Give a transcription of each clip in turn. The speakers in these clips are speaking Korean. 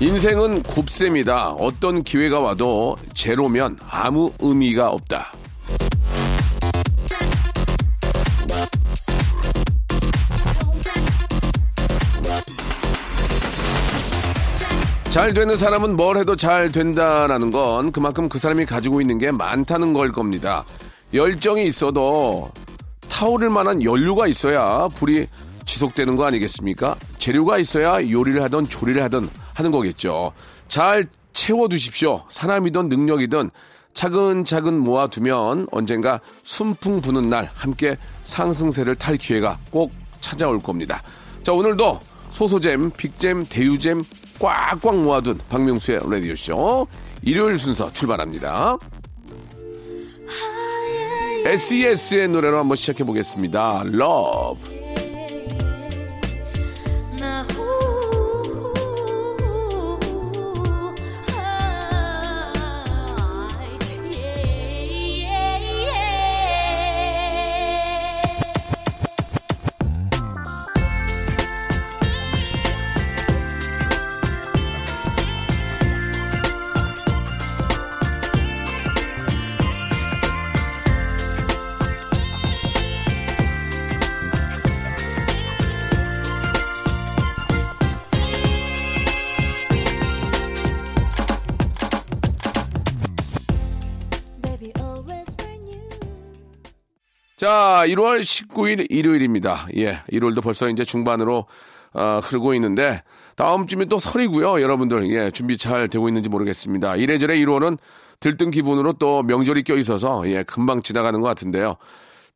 인생은 곱셈이다 어떤 기회가 와도 제로면 아무 의미가 없다 잘 되는 사람은 뭘 해도 잘 된다라는 건 그만큼 그 사람이 가지고 있는 게 많다는 걸 겁니다. 열정이 있어도 타오를 만한 연료가 있어야 불이 지속되는 거 아니겠습니까? 재료가 있어야 요리를 하든 조리를 하든 하는 거겠죠. 잘 채워두십시오. 사람이든 능력이든 차근차근 모아두면 언젠가 순풍 부는 날 함께 상승세를 탈 기회가 꼭 찾아올 겁니다. 자, 오늘도 소소잼, 빅잼, 대유잼 꽉꽉 모아둔 박명수의 라디오쇼 일요일 순서 출발합니다. SES의 노래로 한번 시작해 보겠습니다. Love. 자, 1월 19일 일요일입니다. 예, 1월도 벌써 이제 중반으로 어, 흐르고 있는데 다음 주면 또 설이고요. 여러분들 예, 준비 잘 되고 있는지 모르겠습니다. 이래저래 1월은 들뜬 기분으로 또 명절이 껴 있어서 예, 금방 지나가는 것 같은데요.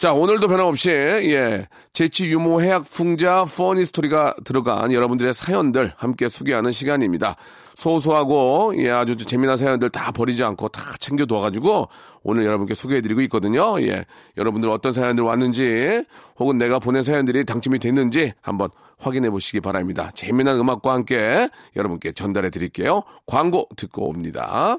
자, 오늘도 변함없이, 예, 재치 유모 해학 풍자 퍼니 스토리가 들어간 여러분들의 사연들 함께 소개하는 시간입니다. 소소하고, 예, 아주 재미난 사연들 다 버리지 않고 다 챙겨둬가지고 오늘 여러분께 소개해드리고 있거든요. 예, 여러분들 어떤 사연들 왔는지 혹은 내가 보낸 사연들이 당첨이 됐는지 한번 확인해 보시기 바랍니다. 재미난 음악과 함께 여러분께 전달해 드릴게요. 광고 듣고 옵니다.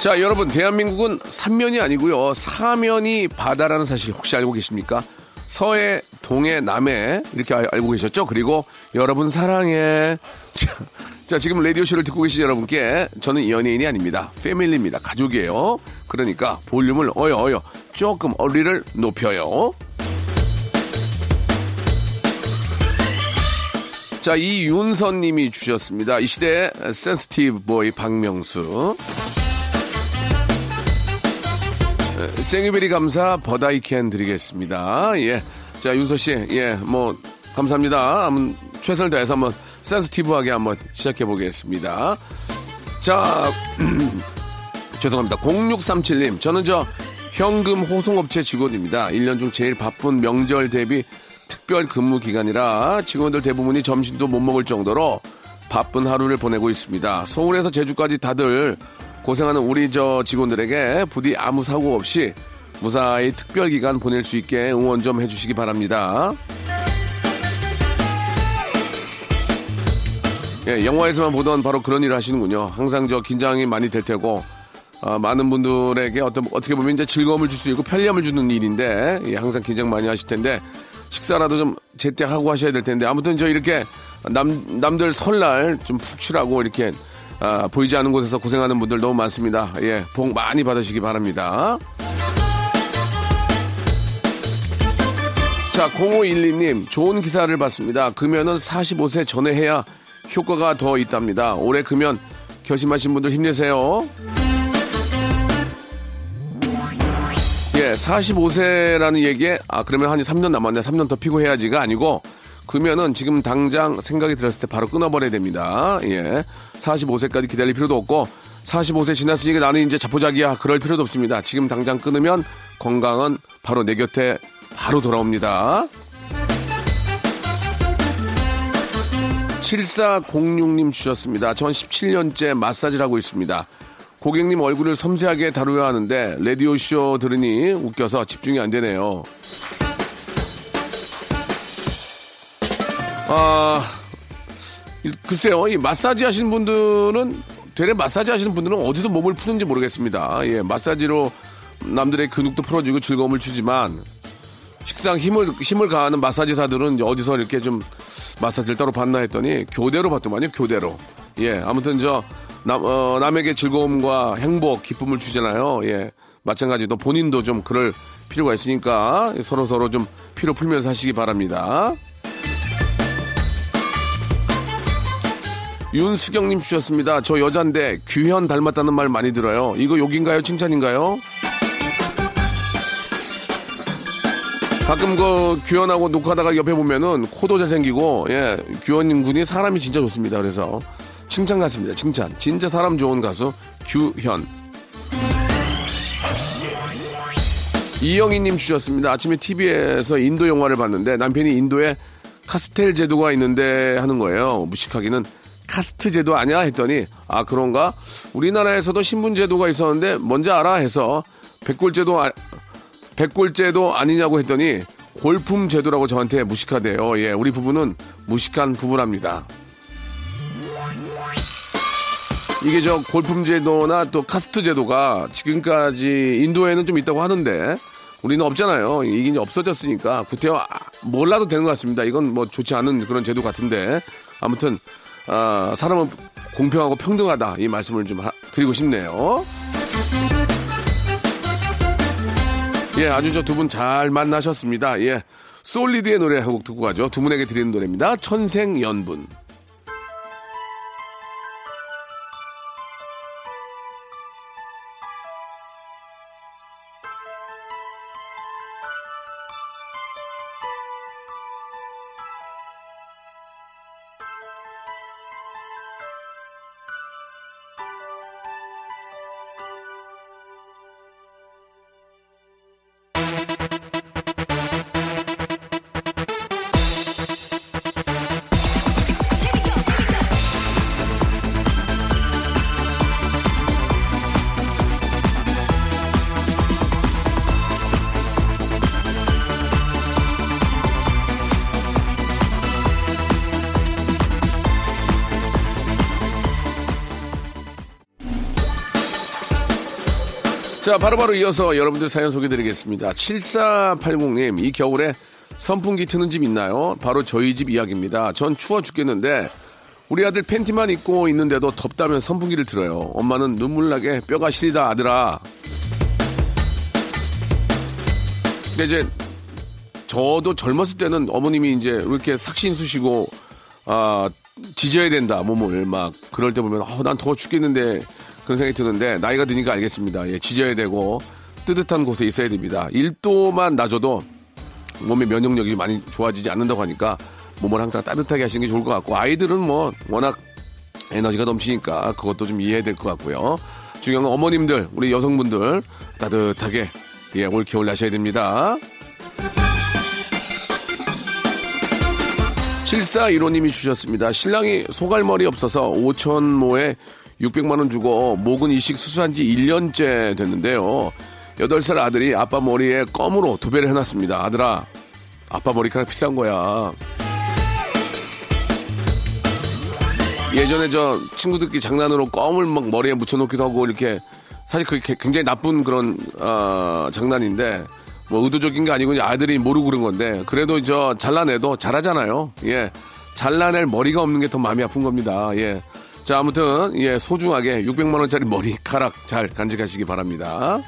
자, 여러분, 대한민국은 삼면이 아니고요. 사면이 바다라는 사실 혹시 알고 계십니까? 서해, 동해, 남해 이렇게 알- 알고 계셨죠? 그리고 여러분 사랑해. 자, 자, 지금 라디오 쇼를 듣고 계신 여러분께 저는 연예인이 아닙니다. 패밀리입니다. 가족이에요. 그러니까 볼륨을 어여 어여 조금 어리를 높여요. 자, 이윤선 님이 주셨습니다. 이 시대의 센스티브 보이 박명수. 생유베리 감사 버다이캔 드리겠습니다. 예. 자, 윤서 씨, 예, 뭐, 감사합니다. 한번 최선을 다해서 한번 센스티브하게 한번 시작해 보겠습니다. 자, 죄송합니다. 0637님, 저는 저 현금 호송업체 직원입니다. 1년 중 제일 바쁜 명절 대비 특별 근무 기간이라 직원들 대부분이 점심도 못 먹을 정도로 바쁜 하루를 보내고 있습니다. 서울에서 제주까지 다들 고생하는 우리 저 직원들에게 부디 아무 사고 없이 무사히 특별 기간 보낼 수 있게 응원 좀 해주시기 바랍니다. 예, 영화에서만 보던 바로 그런 일을 하시는군요. 항상 저 긴장이 많이 될 테고, 아, 많은 분들에게 어떤, 어떻게 보면 이제 즐거움을 줄 수 있고 편리함을 주는 일인데, 예, 항상 긴장 많이 하실 텐데, 식사라도 좀 제때 하고 하셔야 될 텐데, 아무튼 저 이렇게 남, 남들 설날 좀 푹 쉬라고 이렇게, 아, 보이지 않는 곳에서 고생하는 분들 너무 많습니다. 예, 복 많이 받으시기 바랍니다. 자, 0512님, 좋은 기사를 봤습니다. 금연은 45세 전에 해야 효과가 더 있답니다. 올해 금연 결심하신 분들 힘내세요. 예, 45세라는 얘기에, 아, 그러면 한 3년 남았네. 3년 더 피고 해야지가 아니고, 금연은 지금 당장 생각이 들었을 때 바로 끊어버려야 됩니다. 예. 45세까지 기다릴 필요도 없고, 45세 지났으니까 나는 이제 자포자기야. 그럴 필요도 없습니다. 지금 당장 끊으면 건강은 바로 내 곁에 바로 돌아옵니다. 7406님 주셨습니다. 전 17년째 마사지를 하고 있습니다. 고객님 얼굴을 섬세하게 다루어야 하는데 라디오쇼 들으니 웃겨서 집중이 안 되네요. 아, 글쎄요. 이 마사지 하시는 분들은 되레 마사지 하시는 분들은 어디서 몸을 푸는지 모르겠습니다. 예, 마사지로 남들의 근육도 풀어주고 즐거움을 주지만 식상 힘을 힘을 가하는 마사지사들은 어디서 이렇게 좀 마사지를 따로 받나 했더니 교대로 받더만요. 교대로. 예, 아무튼 저 남, 어, 남에게 즐거움과 행복, 기쁨을 주잖아요. 예, 마찬가지로 본인도 좀 그럴 필요가 있으니까 서로 서로 좀 피로 풀면서 하시기 바랍니다. 윤수경님 주셨습니다. 저 여잔데 규현 닮았다는 말 많이 들어요. 이거 욕인가요? 칭찬인가요? 가끔 그 규현하고 녹화하다가 옆에 보면은 코도 잘생기고 예 규현 군이 사람이 진짜 좋습니다. 그래서 칭찬 같습니다. 칭찬. 진짜 사람 좋은 가수 규현. 이영희님 주셨습니다. 아침에 TV에서 인도 영화를 봤는데 남편이 인도에 카스텔 제도가 있는데 하는 거예요. 무식하기는 카스트 제도 아니야 했더니 아 그런가? 우리나라에서도 신분 제도가 있었는데 뭔지 알아 해서 백골 제도 아, 백골 제도 아니냐고 했더니 골품 제도라고 저한테 무식하대요. 예, 우리 부부는 무식한 부부랍니다. 이게 저 골품 제도나 또 카스트 제도가 지금까지 인도에는 좀 있다고 하는데 우리는 없잖아요. 이게 없어졌으니까 구태여 아, 몰라도 되는 것 같습니다. 이건 뭐 좋지 않은 그런 제도 같은데 아무튼 아, 사람은 공평하고 평등하다 이 말씀을 좀 하, 드리고 싶네요. 예, 아주 저 두 분 잘 만나셨습니다. 예, 솔리드의 노래 한 곡 듣고 가죠. 두 분에게 드리는 노래입니다. 천생연분. 자, 바로바로 바로 이어서 여러분들 사연 소개드리겠습니다. 7480님, 이 겨울에 선풍기 트는 집 있나요? 바로 저희 집 이야기입니다. 전 추워 죽겠는데, 우리 아들 팬티만 입고 있는데도 덥다면 선풍기를 틀어요. 엄마는 눈물 나게 뼈가 시리다 아들아. 근데 이제 저도 젊었을 때는 어머님이 이제 이렇게 삭신 수시고 아 지져야 된다 몸을 막 그럴 때 보면 어, 난 더워 죽겠는데 그런 생각이 드는데 나이가 드니까 알겠습니다. 예, 지져야 되고 뜨뜻한 곳에 있어야 됩니다. 1도만 낮아도 몸의 면역력이 많이 좋아지지 않는다고 하니까 몸을 항상 따뜻하게 하시는 게 좋을 것 같고 아이들은 뭐 워낙 에너지가 넘치니까 그것도 좀 이해해야 될 것 같고요. 중요한 건 어머님들, 우리 여성분들 따뜻하게 예, 올 겨울 나셔야 됩니다. 7415님이 주셨습니다. 신랑이 소갈머리 없어서 5천모에 600만 원 주고 목은 이식 수술한 지 1년째 됐는데요. 8살 아들이 아빠 머리에 껌으로 두 배를 해놨습니다. 아들아, 아빠 머리카락 비싼 거야. 예전에 저 친구들끼리 장난으로 껌을 막 머리에 묻혀놓기도 하고 이렇게 사실 그게 굉장히 나쁜 그런 어, 장난인데 뭐 의도적인 게 아니고 아들이 모르고 그런 건데 그래도 저 잘라내도 잘하잖아요. 예, 잘라낼 머리가 없는 게 더 마음이 아픈 겁니다. 예, 자, 아무튼, 예, 소중하게 600만원짜리 머리카락 잘 간직하시기 바랍니다.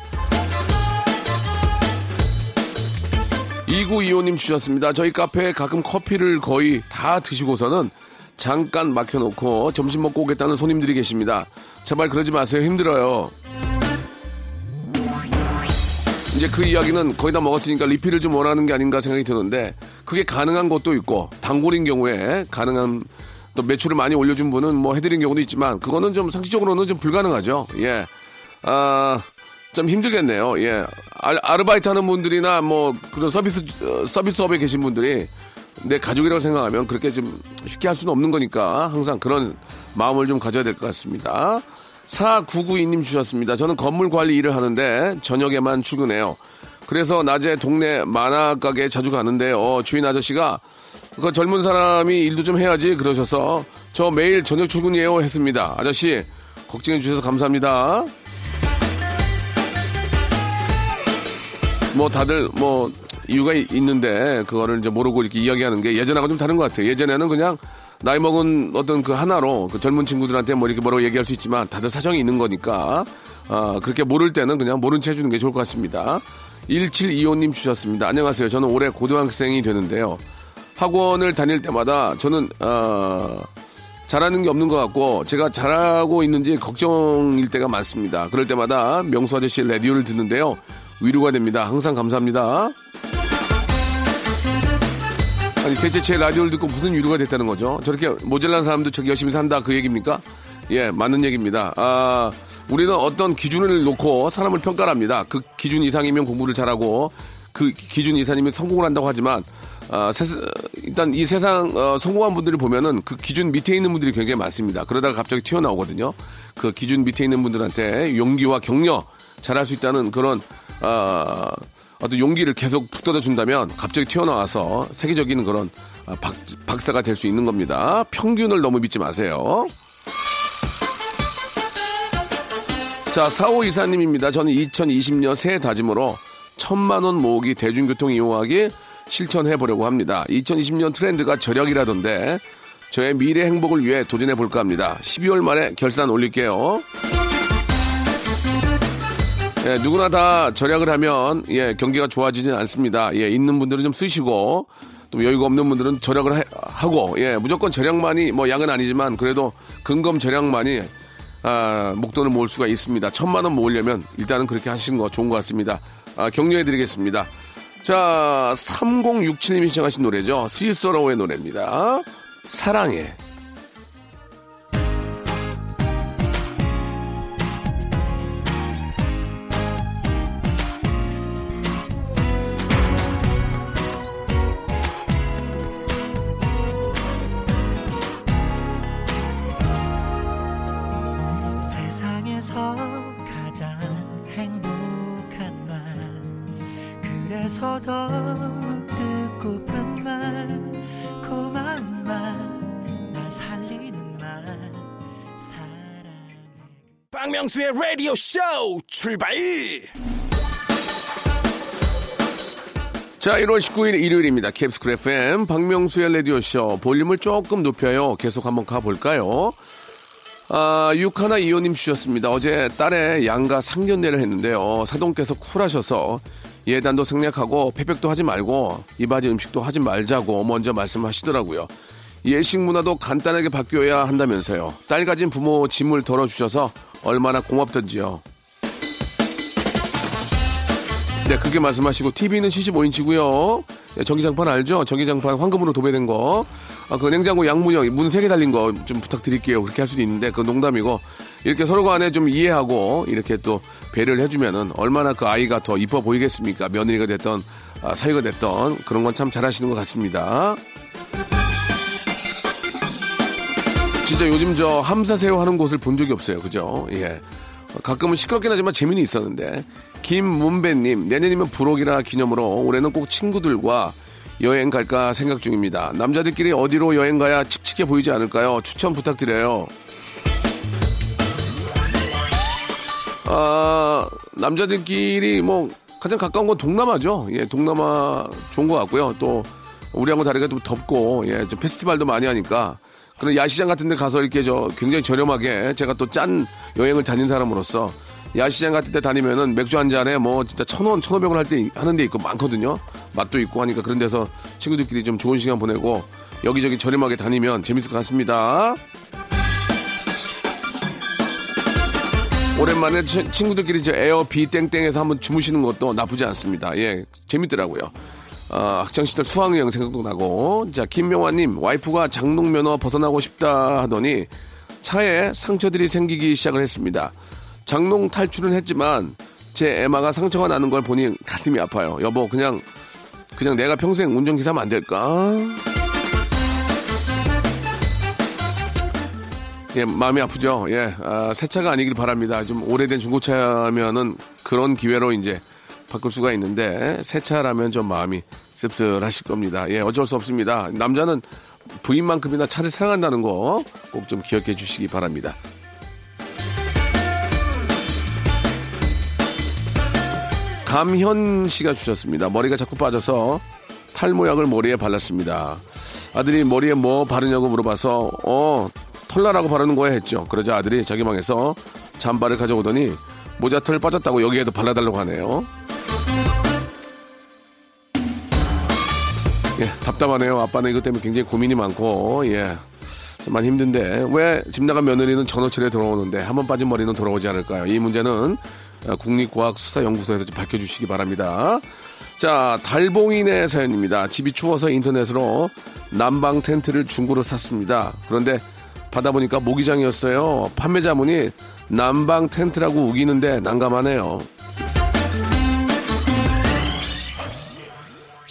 2925님 주셨습니다. 저희 카페에 가끔 커피를 거의 다 드시고서는 잠깐 막혀놓고 점심 먹고 오겠다는 손님들이 계십니다. 제발 그러지 마세요. 힘들어요. 이제 그 이야기는 거의 다 먹었으니까 리필을 좀 원하는 게 아닌가 생각이 드는데 그게 가능한 것도 있고 단골인 경우에 가능한 또 매출을 많이 올려준 분은 뭐 해드린 경우도 있지만 그거는 좀 상식적으로는 좀 불가능하죠. 예. 아, 좀 힘들겠네요. 예. 아, 르바이트 하는 분들이나 뭐 그런 서비스, 어, 서비스업에 계신 분들이 내 가족이라고 생각하면 그렇게 좀 쉽게 할 수는 없는 거니까 항상 그런 마음을 좀 가져야 될 것 같습니다. 4992님 주셨습니다. 저는 건물 관리 일을 하는데 저녁에만 출근해요. 그래서 낮에 동네 만화 가게 자주 가는데요. 주인 아저씨가 그 젊은 사람이 일도 좀 해야지 그러셔서 저 매일 저녁 출근이에요 했습니다. 아저씨 걱정해 주셔서 감사합니다. 뭐 다들 뭐 이유가 있는데 그거를 이제 모르고 이렇게 이야기하는 게 예전하고 좀 다른 것 같아요. 예전에는 그냥 나이 먹은 어떤 그 하나로 그 젊은 친구들한테 뭐 이렇게 뭐라고 얘기할 수 있지만 다들 사정이 있는 거니까 아, 그렇게 모를 때는 그냥 모른 채 해주는 게 좋을 것 같습니다. 1725님 주셨습니다. 안녕하세요. 저는 올해 고등학생이 되는데요. 학원을 다닐 때마다 저는 어, 잘하는 게 없는 것 같고 제가 잘하고 있는지 걱정일 때가 많습니다. 그럴 때마다 명수 아저씨 라디오를 듣는데요. 위로가 됩니다. 항상 감사합니다. 아니 대체 제 라디오를 듣고 무슨 위로가 됐다는 거죠? 저렇게 모자란 사람도 저기 열심히 산다 그 얘기입니까? 예, 맞는 얘기입니다. 아, 우리는 어떤 기준을 놓고 사람을 평가합니다. 그 기준 이상이면 공부를 잘하고 그 기준 이상이면 성공을 한다고 하지만 아, 세, 일단 이 세상 어, 성공한 분들을 보면은 그 기준 밑에 있는 분들이 굉장히 많습니다. 그러다가 갑자기 튀어나오거든요. 그 기준 밑에 있는 분들한테 용기와 격려 잘할 수 있다는 그런 어, 어떤 용기를 계속 북돋아 준다면 갑자기 튀어나와서 세계적인 그런 아, 박, 박사가 될 수 있는 겁니다. 평균을 너무 믿지 마세요. 자, 사호 이사님입니다. 저는 2020년 새해 다짐으로 천만 원 모으기 대중교통 이용하기 실천해 보려고 합니다. 2020년 트렌드가 절약이라던데 저의 미래 행복을 위해 도전해 볼까 합니다. 12월 말에 결산 올릴게요. 예, 누구나 다 절약을 하면 예, 경기가 좋아지진 않습니다. 예, 있는 분들은 좀 쓰시고 또 여유가 없는 분들은 절약을 하, 고 예, 무조건 절약만이 뭐 양은 아니지만 그래도 근검 절약만이 아, 목돈을 모을 수가 있습니다. 천만 원 모으려면 일단은 그렇게 하시는 거 좋은 것 같습니다. 아, 격려해 드리겠습니다. 자, 3067님이 신청하신 노래죠. 스위스로의 노래입니다. 사랑해. 박명수의 라디오 쇼 출발! 자, 1월 19일 일요일입니다. 캡스쿨 FM 박명수의 라디오 쇼 볼륨을 조금 높여요. 계속 한번 가볼까요? 아, 육하나 이호님 주셨습니다. 어제 딸의 양가 상견례를 했는데요. 사돈께서 쿨하셔서 예단도 생략하고 패백도 하지 말고 이바지 음식도 하지 말자고 먼저 말씀하시더라고요. 예식 문화도 간단하게 바뀌어야 한다면서요. 딸 가진 부모 짐을 덜어주셔서 얼마나 고맙던지요. 네, 그게 말씀하시고 TV는 75인치고요. 네, 전기장판 알죠? 전기장판 황금으로 도배된 거. 아, 그 냉장고 양문형 문 세 개 달린 거 좀 부탁드릴게요. 그렇게 할 수도 있는데 그 농담이고 이렇게 서로 간에 좀 이해하고 이렇게 또 배려를 해주면은 얼마나 그 아이가 더 이뻐 보이겠습니까? 며느리가 됐던 아, 사위가 됐던 그런 건 참 잘하시는 것 같습니다. 진짜 요즘 저 함사새우 하는 곳을 본 적이 없어요. 그죠? 예. 가끔은 시끄럽긴 하지만 재미는 있었는데. 김문배님, 내년이면 불혹이라 기념으로 올해는 꼭 친구들과 여행 갈까 생각 중입니다. 남자들끼리 어디로 여행 가야 칙칙해 보이지 않을까요? 추천 부탁드려요. 아, 남자들끼리 뭐 가장 가까운 건 동남아죠. 예, 동남아 좋은 것 같고요. 또 우리하고 다르게 좀 덥고 예, 좀 페스티벌도 많이 하니까 그런 야시장 같은 데 가서 이렇게 저 굉장히 저렴하게 제가 또 짠 여행을 다닌 사람으로서 야시장 같은 데 다니면은 맥주 한 잔에 뭐 진짜 천 원, 천오백 원 할 때 하는 데 있고 많거든요. 맛도 있고 하니까 그런 데서 친구들끼리 좀 좋은 시간 보내고 여기저기 저렴하게 다니면 재밌을 것 같습니다. 오랜만에 치- 친구들끼리 저 에어 비 땡땡에서 한번 주무시는 것도 나쁘지 않습니다. 예, 재밌더라고요. 아, 학창시절 수학여행 생각도 나고. 자, 김명환님, 와이프가 장롱 면허 벗어나고 싶다 하더니 차에 상처들이 생기기 시작을 했습니다. 장롱 탈출은 했지만 제 애마가 상처가 나는 걸 보니 가슴이 아파요. 여보, 그냥, 그냥 내가 평생 운전기사면 안 될까? 예, 마음이 아프죠. 예, 아, 새 차가 아니길 바랍니다. 좀 오래된 중고차면은 그런 기회로 이제 바꿀 수가 있는데 새 차라면 좀 마음이 씁쓸하실 겁니다. 예, 어쩔 수 없습니다. 남자는 부인만큼이나 차를 사랑한다는 거 꼭 좀 기억해 주시기 바랍니다. 감현 씨가 주셨습니다. 머리가 자꾸 빠져서 탈모약을 머리에 발랐습니다. 아들이 머리에 뭐 바르냐고 물어봐서 어 털나라고 바르는 거야 했죠. 그러자 아들이 자기 방에서 잠바를 가져오더니 모자 털 빠졌다고 여기에도 발라달라고 하네요. 예, 답답하네요. 아빠는 이것 때문에 굉장히 고민이 많고 예. 좀 많이 힘든데 왜 집 나간 며느리는 전호철에 들어오는데 한 번 빠진 머리는 돌아오지 않을까요? 이 문제는 어, 국립과학수사연구소에서 좀 밝혀주시기 바랍니다. 자, 달봉인의 사연입니다. 집이 추워서 인터넷으로 난방 텐트를 중고로 샀습니다. 그런데 받아보니까 모기장이었어요. 판매자분이 난방 텐트라고 우기는데 난감하네요.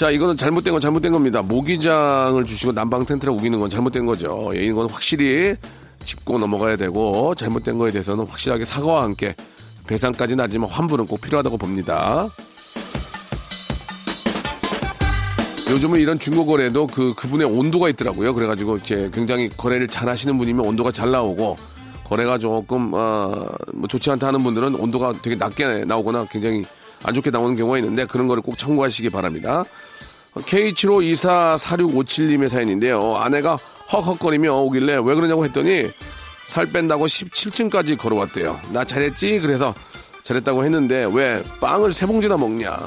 자, 이거는 잘못된 건 잘못된 겁니다. 모기장을 주시고 난방 텐트를 우기는 건 잘못된 거죠. 예, 이건 확실히 짚고 넘어가야 되고 잘못된 거에 대해서는 확실하게 사과와 함께 배상까지는 하지만 환불은 꼭 필요하다고 봅니다. 요즘은 이런 중고 거래도 그 그분의 온도가 있더라고요. 그래가지고 이렇게 굉장히 거래를 잘 하시는 분이면 온도가 잘 나오고 거래가 조금 어, 뭐 좋지 않다 하는 분들은 온도가 되게 낮게 나오거나 굉장히 안 좋게 나오는 경우가 있는데 그런 거를 꼭 참고하시기 바랍니다. K75244657님의 사연인데요. 아내가 헉헉거리며 오길래 왜 그러냐고 했더니 살 뺀다고 17층까지 걸어왔대요. 나 잘했지? 그래서 잘했다고 했는데 왜 빵을 세 봉지나 먹냐?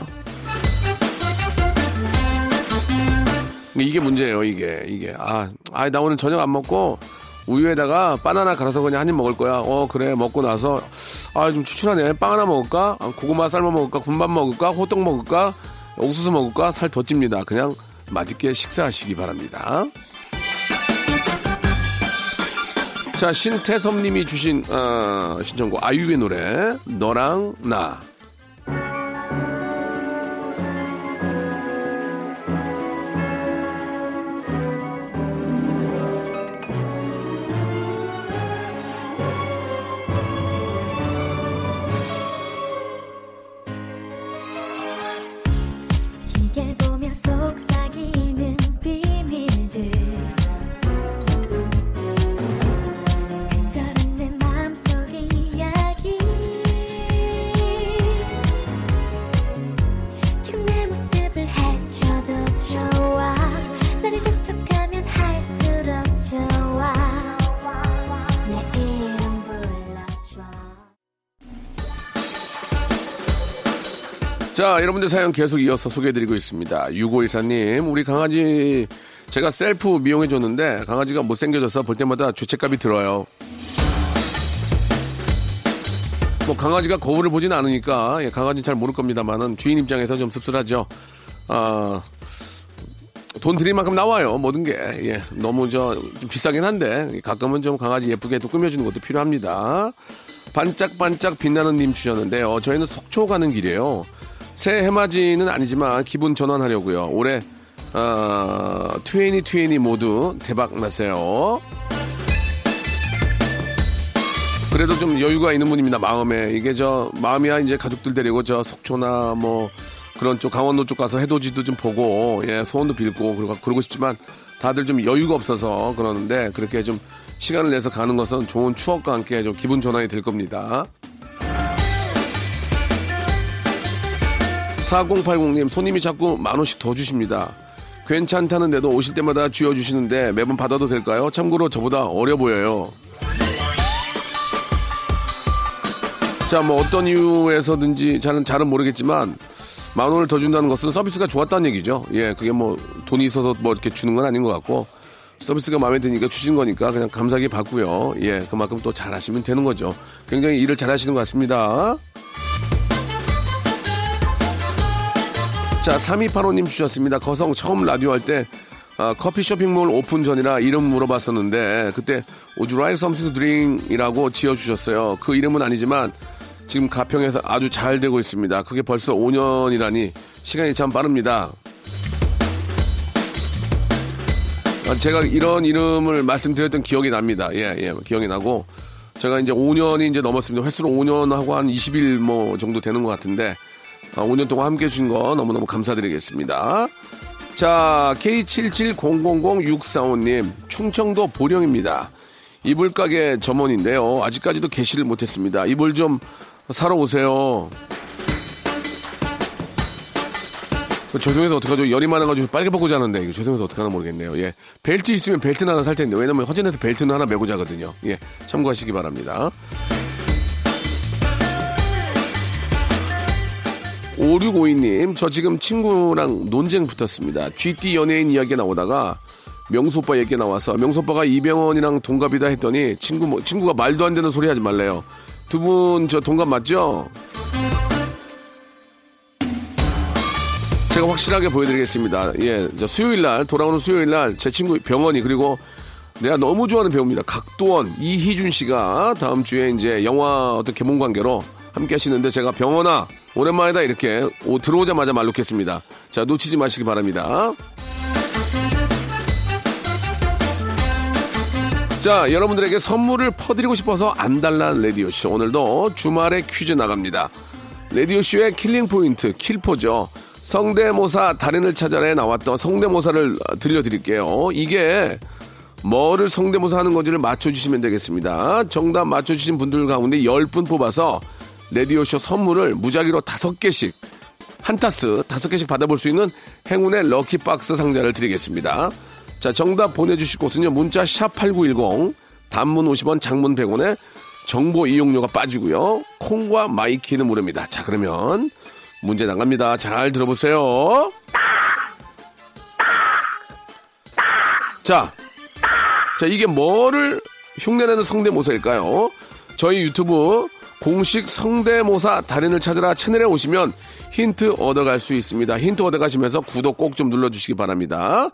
이게 문제예요, 이게. 이게. 아, 아, 나 오늘 저녁 안 먹고 우유에다가 바나나 갈아서 그냥 한 입 먹을 거야. 어, 그래. 먹고 나서 아, 좀 추출하네. 빵 하나 먹을까? 아, 고구마 삶아 먹을까? 군밥 먹을까? 호떡 먹을까? 옥수수 먹을까? 살 더 찝니다. 그냥 맛있게 식사하시기 바랍니다. 자, 신태섭 님이 주신, 어, 신청곡 아이유의 노래, 너랑 나. 자, 여러분들 사연 계속 이어서 소개해드리고 있습니다. 6514님, 우리 강아지, 제가 셀프 미용해줬는데, 강아지가 못생겨져서 볼 때마다 죄책감이 들어요. 뭐, 강아지가 거울을 보진 않으니까, 예, 강아지는 잘 모를 겁니다만은, 주인 입장에서 좀 씁쓸하죠. 아, 돈 들일 만큼 나와요, 모든 게. 예, 너무 저, 좀 비싸긴 한데, 가끔은 좀 강아지 예쁘게 또 꾸며주는 것도 필요합니다. 반짝반짝 빛나는 님 주셨는데요. 저희는 속초 가는 길이에요. 새 해맞이는 아니지만 기분 전환하려고요. 올해 어, 2020 모두 대박 났어요. 그래도 좀 여유가 있는 분입니다. 마음에 이게 저 마음이야 이제 가족들 데리고 저 속초나 뭐 그런 쪽 강원도 쪽 가서 해돋이도 좀 보고 예 소원도 빌고 그러고 그러고 싶지만 다들 좀 여유가 없어서 그러는데 그렇게 좀 시간을 내서 가는 것은 좋은 추억과 함께 좀 기분 전환이 될 겁니다. 4080님, 손님이 자꾸 만 원씩 더 주십니다. 괜찮다는데도 오실 때마다 쥐어주시는데 매번 받아도 될까요? 참고로 저보다 어려 보여요. 자, 뭐 어떤 이유에서든지 잘은 잘은 모르겠지만 만 원을 더 준다는 것은 서비스가 좋았다는 얘기죠. 예, 그게 뭐 돈이 있어서 뭐 이렇게 주는 건 아닌 것 같고 서비스가 마음에 드니까 주신 거니까 그냥 감사하게 받고요. 예, 그만큼 또 잘하시면 되는 거죠. 굉장히 일을 잘하시는 것 같습니다. 자, 3285님 주셨습니다. 거성 처음 라디오 할때 아, 커피 쇼핑몰 오픈 전이라 이름 물어봤었는데 그때 like something to drink이라고 지어주셨어요. 그 이름은 아니지만 지금 가평에서 아주 잘 되고 있습니다. 그게 벌써 5년이라니 시간이 참 빠릅니다. 아, 제가 이런 이름을 말씀드렸던 기억이 납니다. 예, 예, 기억이 나고 제가 이제 5년이 이제 넘었습니다. 횟수로 5년 하고 한 20일 뭐 정도 되는 것 같은데 아, 5년 동안 함께 해주신 거 너무너무 감사드리겠습니다. 자, K77000645님, 충청도 보령입니다. 이불 가게 점원인데요. 아직까지도 개시를 못했습니다. 이불 좀 사러 오세요. 그 죄송해서 어떡하죠? 열이 많아가지고 빨개 벗고 자는데, 죄송해서 어떡하나 모르겠네요. 예. 벨트 있으면 벨트는 하나 살 텐데, 왜냐면 허전해서 벨트는 하나 메고 자거든요. 예. 참고하시기 바랍니다. 5652님, 저 지금 친구랑 논쟁 붙었습니다. GT 연예인 이야기 나오다가 명수 오빠 얘기 나와서 명수 오빠가 이병헌이랑 동갑이다 했더니 친구, 뭐- 친구가 말도 안 되는 소리 하지 말래요. 두 분 저 동갑 맞죠? 제가 확실하게 보여드리겠습니다. 예, 저 수요일 날, 돌아오는 수요일 날 제 친구 병원이 그리고 내가 너무 좋아하는 배우입니다. 각도원, 이희준 씨가 다음 주에 이제 영화 어떤 개봉 관계로 함께 하시는데 제가 병원아, 오랜만이다 이렇게 오, 들어오자마자 말 놓겠습니다. 자, 놓치지 마시기 바랍니다. 자, 여러분들에게 선물을 퍼드리고 싶어서 안달난 라디오쇼. 오늘도 주말에 퀴즈 나갑니다. 라디오쇼의 killing point, 킬포죠. 성대모사 달인을 찾아내 나왔던 성대모사를 들려드릴게요. 이게 뭐를 성대모사 하는 건지를 맞춰주시면 되겠습니다. 정답 맞춰주신 분들 가운데 10분 뽑아서 라디오쇼 선물을 무작위로 5개씩 한 타스 다섯 개씩 받아볼 수 있는 행운의 lucky box 상자를 드리겠습니다. 자, 정답 보내주실 곳은요. 문자 샵8910 단문 50원 장문 100원에 정보 이용료가 빠지고요. 콩과 마이케이는 무료입니다. 자, 그러면 문제 나갑니다. 잘 들어보세요. 자, 자, 이게 뭐를 흉내내는 성대모사일까요? 저희 유튜브 공식 성대모사 달인을 찾으라 채널에 오시면 힌트 얻어갈 수 있습니다. 힌트 얻어가시면서 구독 꼭 좀 눌러주시기 바랍니다.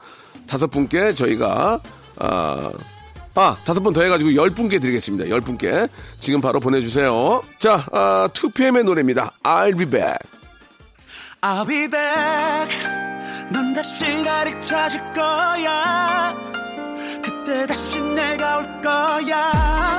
다섯 분께 저희가, 아, 아, 다섯 분 더 해가지고 열 분께 드리겠습니다. 열 분께. 지금 바로 보내주세요. 자, 아, 2PM의 노래입니다. I'll be back. I'll be back. 넌 다시 나를 찾을 거야. 그때 다시 내가 올 거야.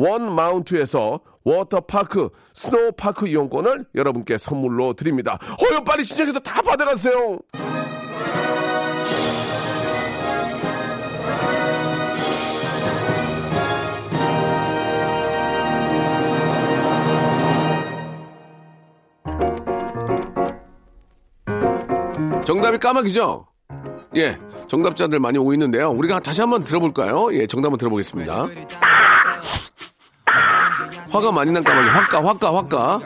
원 마운트에서 워터파크 스노우파크 이용권을 여러분께 선물로 드립니다. 어여 빨리 신청해서 다 받아가세요. 정답이 까마귀죠? 예, 정답자들 많이 오고 있는데요. 우리가 다시 한번 들어볼까요? 예, 정답 한번 들어보겠습니다. 화가 많이 난 까마귀, 화가, 화가, 화가.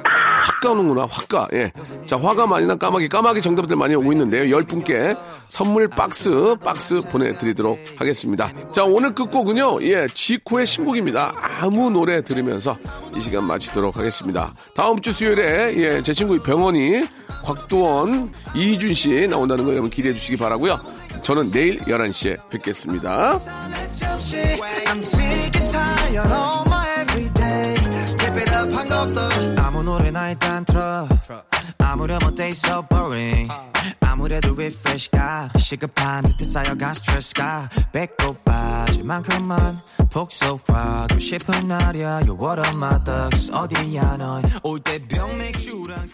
화가 오는구나, 화가. 예. 자, 화가 많이 난 까마귀, 까마귀 정답들 많이 오고 있는데요. 열 분께 선물 박스, 박스 보내드리도록 하겠습니다. 자, 오늘 끝곡은요, 예, 지코의 신곡입니다. 아무 노래 들으면서 이 시간 마치도록 하겠습니다. 다음 주 수요일에, 예, 제 친구 병원이 곽도원, 이준 씨 나온다는 거 여러분 기대해 주시기 바라고요 저는 내일 11시에 뵙겠습니다. 곡도 아무 노래나 일단 틀어. 아무렴 어때? So boring. 아무래도 refresh가 시급한 듯해 쌓여간 스트레스가 배꼽 빠질 만큼만. 복속하고 싶은 날이야. You're what I'm at 어디야 넌? 올때 병 맥주랑